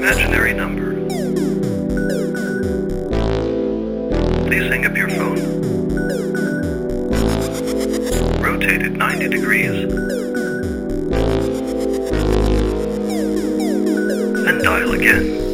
imaginary number. Please hang up your phone. Rotate it 90 degrees. And dial again.